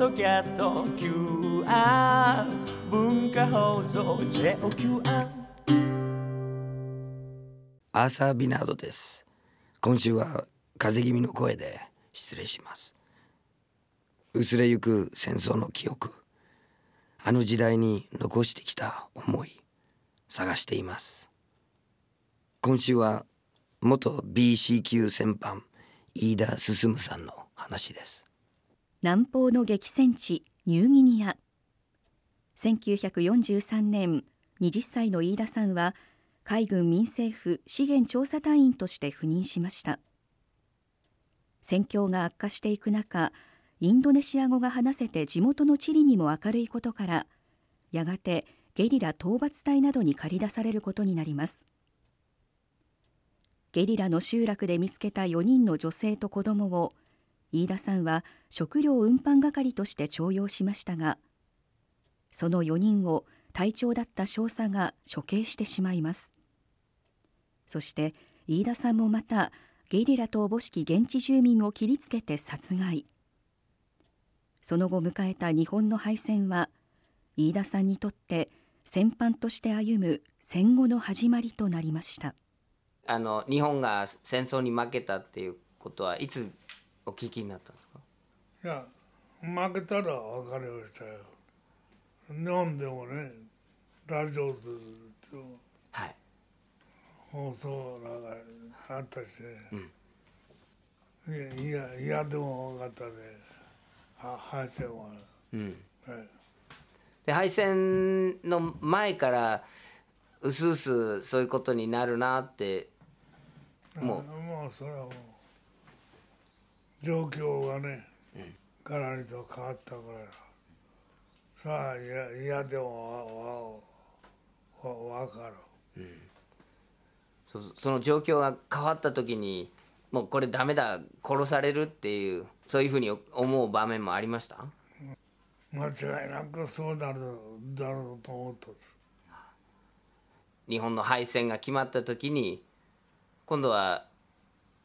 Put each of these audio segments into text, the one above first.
ドキャスト QR 文化放送 JOQR アーサー・ビナードです。今週は風邪気味の声で失礼します。薄れゆく戦争の記憶。あの時代に残してきた思い探しています。今週は元 BC 級戦犯飯田進さんの話です。南方の激戦地ニューギニア。1943年20歳の飯田さんは海軍民政府資源調査隊員として赴任しました。戦況が悪化していく中インドネシア語が話せて地元の地理にも明るいことからやがてゲリラ討伐隊などに駆り出されることになります。ゲリラの集落で見つけた4人の女性と子供を飯田さんは食料運搬係として徴用しましたがその4人を隊長だった少佐が処刑してしまいます。そして飯田さんもまたゲリラとおぼしき現地住民を切りつけて殺害。その後迎えた日本の敗戦は飯田さんにとって戦犯として歩む戦後の始まりとなりました。あの日本が戦争に負けたっていうことはいつお聞きになったんですか？いや負けたら分かりましたよ。日本でもねラジオとはい。放送なんかあったしね、いやいやいやでも分かったね。は敗戦は、うん。はいで敗戦の前からうすうすそういうことになるなってもあもうそれはもう状況がね、がらりと変わったから。さあいやいやでもわわわ分かる。そその状況が変わった時にもうこれダメだ殺されるっていうそういうふうに思う場面もありました？間違いなくそうなるだろうと思った日本の敗戦が決まった時に今度は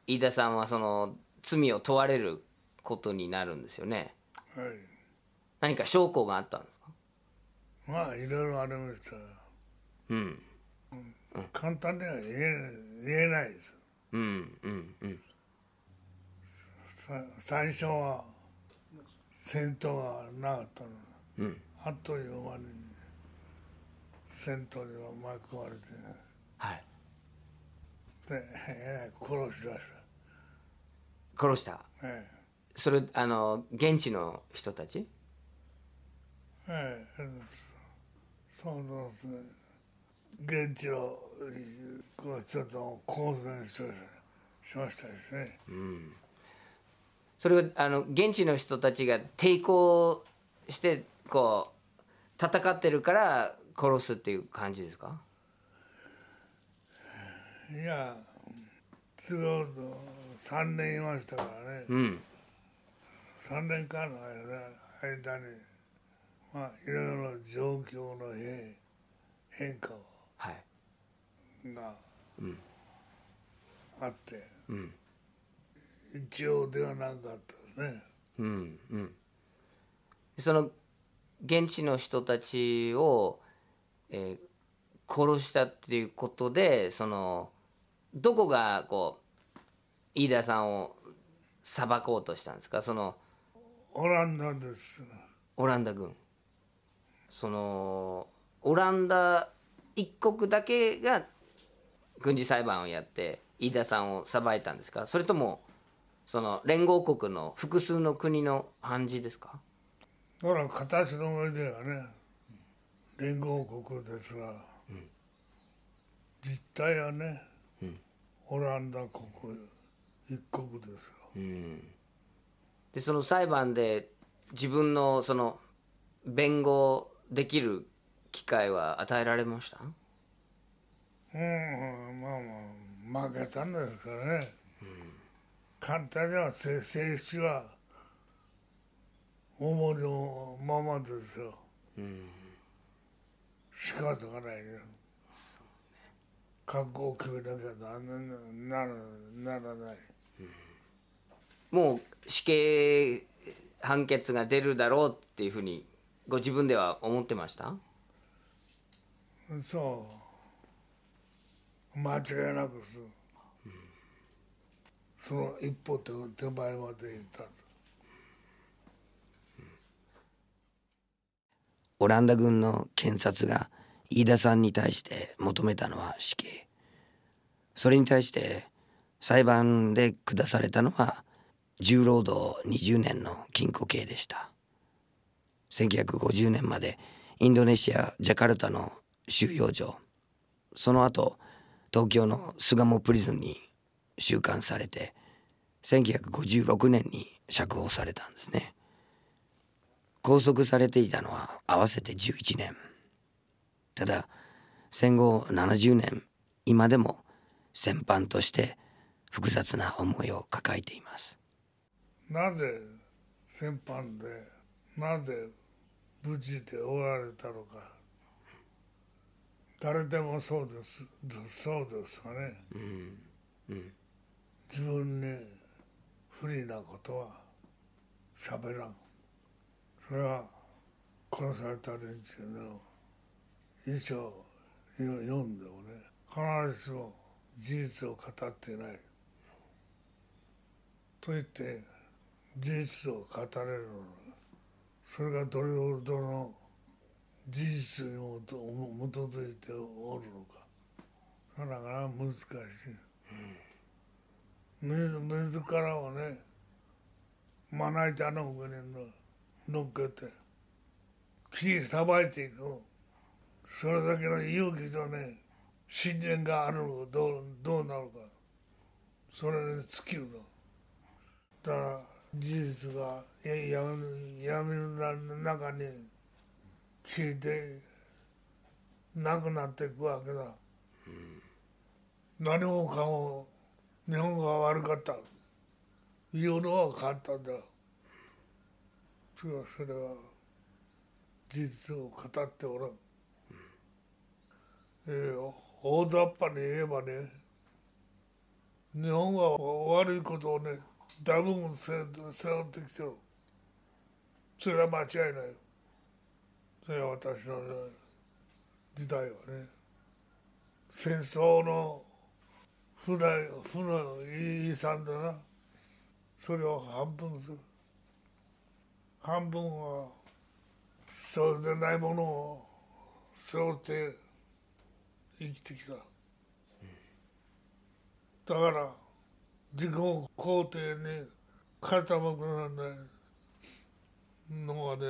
飯田さんはその罪を問われることになるんですよね。はい。何か証拠があったんですか？まあいろいろありました。うん。簡単には言え言えないです。うんうんうん。さ最初は戦闘がなかったの。うん。あっという間に戦闘には巻き込まれて。はい。でえらい殺し出し殺した。たえ。それあの現地の人たち？えええそうですね現地のこうちょっと抗戦ししましたですね。それはあの現地の人たちが抵抗してこう戦ってるから殺すっていう感じですか？いや都合と3年いましたからね、うん。3年間の間間にまあいろいろ状況の変変化はい。があって、一応ではなかったですね。うんうん。その現地の人たちを、えー殺したっていうことでそのどこがこう飯田さんを裁こうとしたんですか？そのオランダです。オランダ軍。そのオランダ一国だけが軍事裁判をやって飯田さんを裁いたんですか？それともその連合国の複数の国の判事ですか？だから形の上ではね連合国ですが、実態はね、オランダ国一国ですよ。でその裁判で自分のその弁護できる機会は与えられました？うんまあまあ負けたんですからね、簡単には静静止は思いのままですよ、仕方がないよ覚悟を決めなきゃななならならない。もう死刑判決が出るだろうっていうふうにご自分では思ってました？そう。間違いなくす、その一歩手手前まで行ったと。オランダ軍の検察が飯田さんに対して求めたのは死刑それに対して裁判で下されたのは重労働20年の禁錮刑でした。1950年までインドネシア・ジャカルタの収容所。その後東京の巣鴨プリズンに収監されて1956年に釈放されたんですね。拘束されていたのは合わせて11年。ただ戦後70年今でも戦犯として複雑な思いを抱えています。なぜ戦犯でなぜ無事でおられたのか。誰でもそうですそうですかね、うんうん。自分に不利なことは喋らん。それは殺された連中の遺書を読んでもね必ずしも事実を語ってない。と言って事実を語れるの。それがどれほどの事実にも基づいておるのか。だから難しい、水水からをねまな板の上に乗っけて木さばいていく。それだけの勇気とね信念があるのかどうどうなるかそれに尽きるの。だから事実が闇闇の中に消えてなくなっていくわけだ、うん、何もかも日本が悪かった。いうのは変わったんだそれは事実を語っておらん、えー、大雑把に言えばね日本は悪いことをねだいぶ背負ってきてる。それは間違いない。それは私の、ね、時代はね。戦争の負の負の遺産だな。それを半分する半分はそうでないものを背負って生きてきた、だから自己肯定に傾くなんない。のはね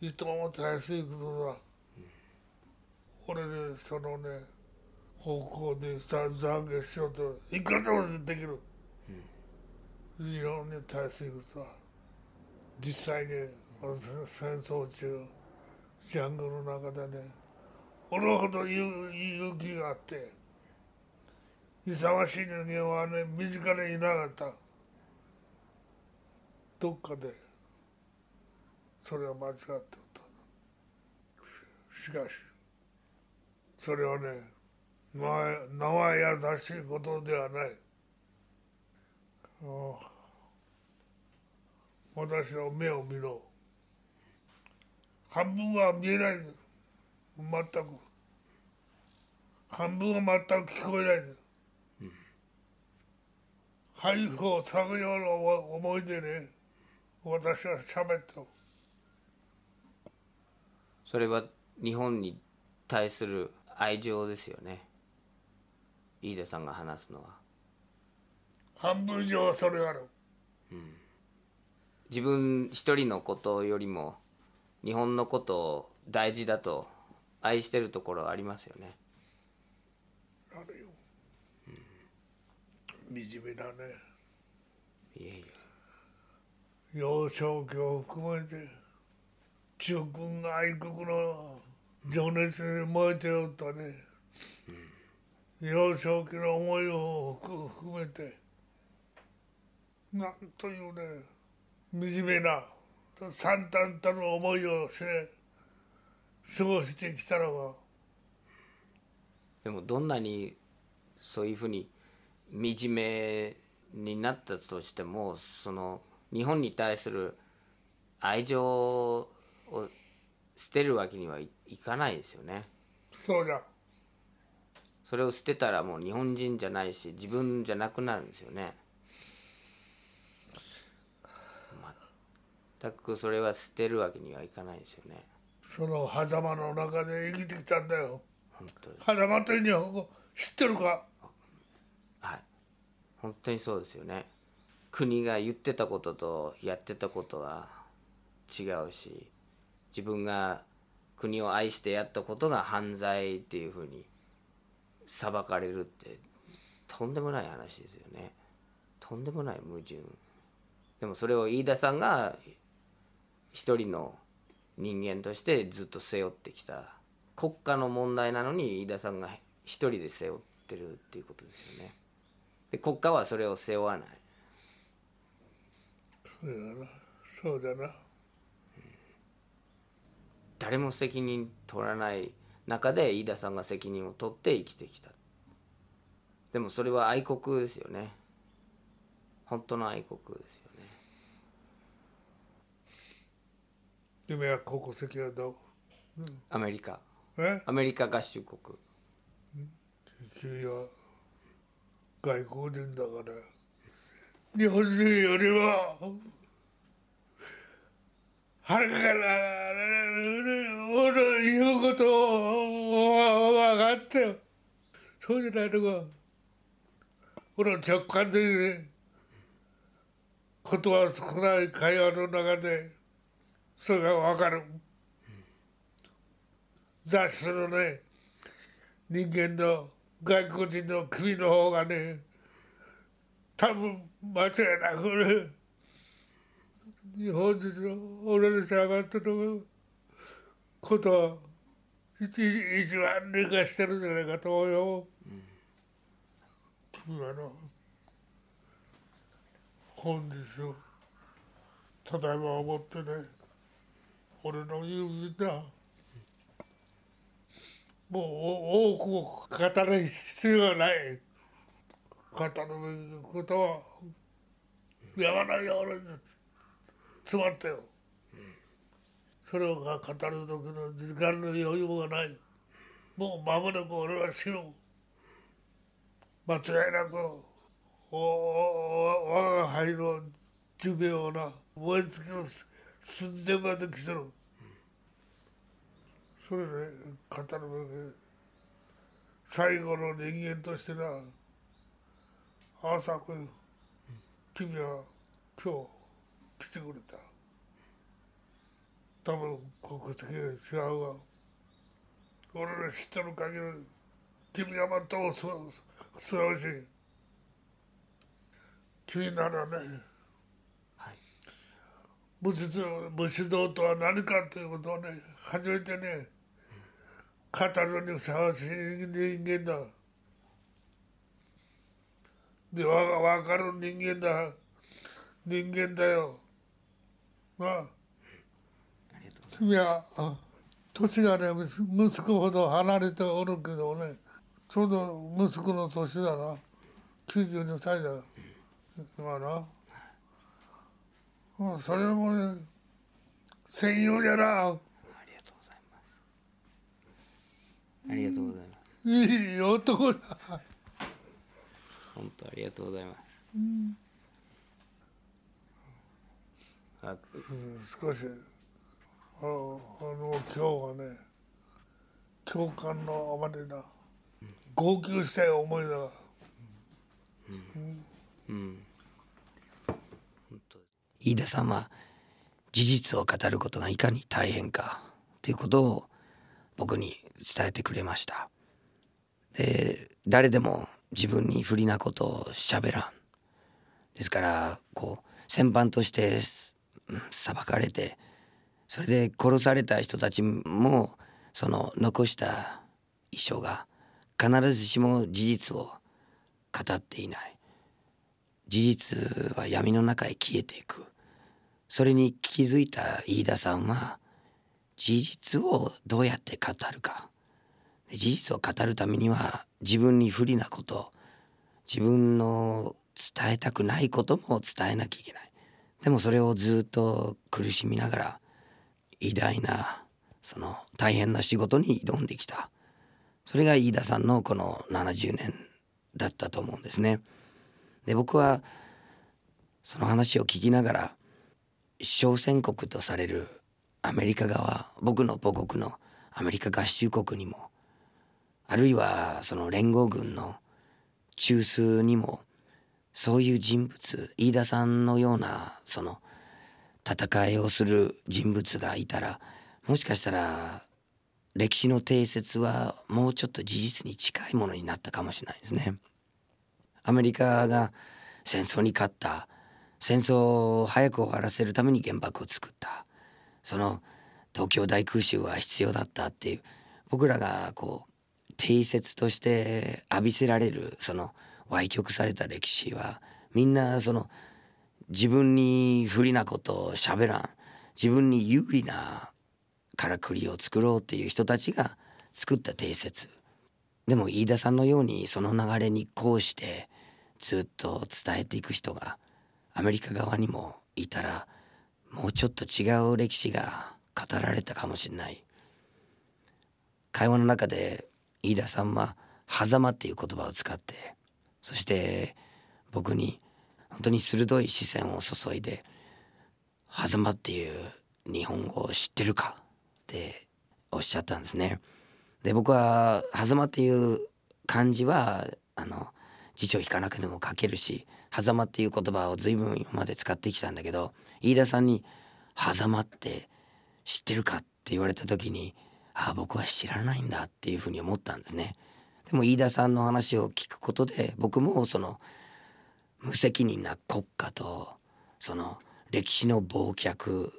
いとも大切ことだ、俺ねそのね方向でさ懺悔しようといくらでもできる、非常に大切ことだ。実際に戦争中ジャングルの中でね俺ほど勇気があって勇ましい人間はね身近にいなかった。どっかでそれは間違っておった。しかしそれはね名は優しいことではない。私の目を見ろ。半分は見えない。全く。半分は全く聞こえないです。俳句を咲くような思いでね私は喋ったそれは日本に対する愛情ですよね。飯田さんが話すのは。半分以上はそれある、うん、自分一人のことよりも日本のことを大事だと愛してるところありますよねあるよ。惨めだね。いえいえ幼少期を含めて中君が愛国の情熱に燃えておったね、うん、幼少期の思いを含めて。なんというね惨めな惨憺たる思いをして過ごしてきたのがでもどんなにそういうふうに惨めになったとしてもその日本に対する愛情を捨てるわけにはいいかないですよね。そうだ。それを捨てたらもう日本人じゃないし自分じゃなくなるんですよね。全くそれは捨てるわけにはいかないですよね。その狭間の中で生きてきたんだよ本当です。狭間という日本語知ってるか？はい。本当にそうですよね。国が言ってたこととやってたことは違うし自分が国を愛してやったことが犯罪っていうふうに裁かれるってとんでもない話ですよね。とんでもない矛盾。でもそれを飯田さんが一人の人間としてずっと背負ってきた国家の問題なのに飯田さんが一人で背負ってるっていうことですよね。で国家はそれを背負わない。そうだな。そうだな。誰も責任取らない中で飯田さんが責任を取って生きてきた。でもそれは愛国ですよね。本当の愛国ですよね。夢は国籍はどう？アメリカえ？アメリカ合衆国。君は外国人だから。日本人よりははるかから俺の言うことを分かってよ。そうじゃないのか。俺は直感的に言葉少ない会話の中でそれが分かる雑誌のね人間の外国人の首の方がね多分間違いなくね日本人の俺の下がってることは一一番理解してるんじゃないかと思うよ。君はな本日ただいま思ってね俺の友人だ。もう多く語る必要はない。語るべきことは山のように詰まったよ、それを語る時の時間の余裕がない。もう間もなく俺は死ぬ。間違いなくおお我が輩の寿命をな。燃え尽きの寸前まで来てる。それで語る最後の人間としてな朝君君は今日来てくれた。多分国籍が違うわ。俺の知ってる限り君がまたもすふさわしい。君ならねはい。無実無指導とは何かということをね初めてね語るにふさわしい人間だ。でわ分かる人間だ。人間だよ。なあ君はあ年がね息子ほど離れておるけどねちょうど息子の年だな。92歳だ。今な、それもね戦友じゃなありがとうございますありがとうございます。いい男だ本当ありがとうございます、あ少しああの今日はね共感のあまりな号泣したい思いだから。うん。本当飯田さんは事実を語ることがいかに大変かということを僕に伝えてくれました。で誰でも自分に不利なことを喋らん。ですからこう戦犯として裁かれてそれで殺された人たちもその残した遺書が必ずしも事実を語っていない事実は闇の中へ消えていくそれに気づいた飯田さんは事実をどうやって語るか。事実を語るためには自分に不利なこと自分の伝えたくないことも伝えなきゃいけない。でもそれをずっと苦しみながら偉大なその大変な仕事に挑んできた。それが飯田さんのこの70年だったと思うんですね。で僕はその話を聞きながら小戦国とされるアメリカ側僕の母国のアメリカ合衆国にもあるいはその連合軍の中枢にもそういう人物飯田さんのようなその戦いをする人物がいたらもしかしたら歴史の定説はもうちょっと事実に近いものになったかもしれないですね。アメリカが戦争に勝った戦争を早く終わらせるために原爆を作ったその東京大空襲は必要だったっていう僕らがこう定説として浴びせられるその歪曲された歴史はみんなその自分に不利なことをしゃべらん自分に有利なからくりを作ろうっていう人たちが作った定説。でも飯田さんのようにその流れにこうしてずっと伝えていく人がアメリカ側にもいたらもうちょっと違う歴史が語られたかもしれない会話の中で飯田さんは「狭間」っていう言葉を使ってそして僕に本当に鋭い視線を注いで「狭間」っていう日本語を知ってるかっておっしゃったんですね。で僕は「狭間」っていう漢字はあの辞書を引かなくても書けるし「狭間」っていう言葉を随分今まで使ってきたんだけど飯田さんに「狭間って知ってるか?」って言われた時にああ僕は知らないんだっていうふうに思ったんですね。でも飯田さんの話を聞くことで僕もその無責任な国家とその歴史の忘却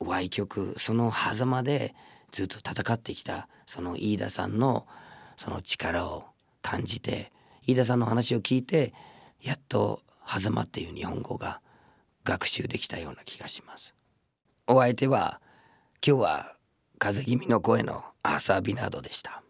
歪曲その狭間でずっと戦ってきたその飯田さんのその力を感じて飯田さんの話を聞いてやっと狭間っていう日本語が学習できたような気がします。お相手は今日は風邪気味の声のアーサー・ビナードでした。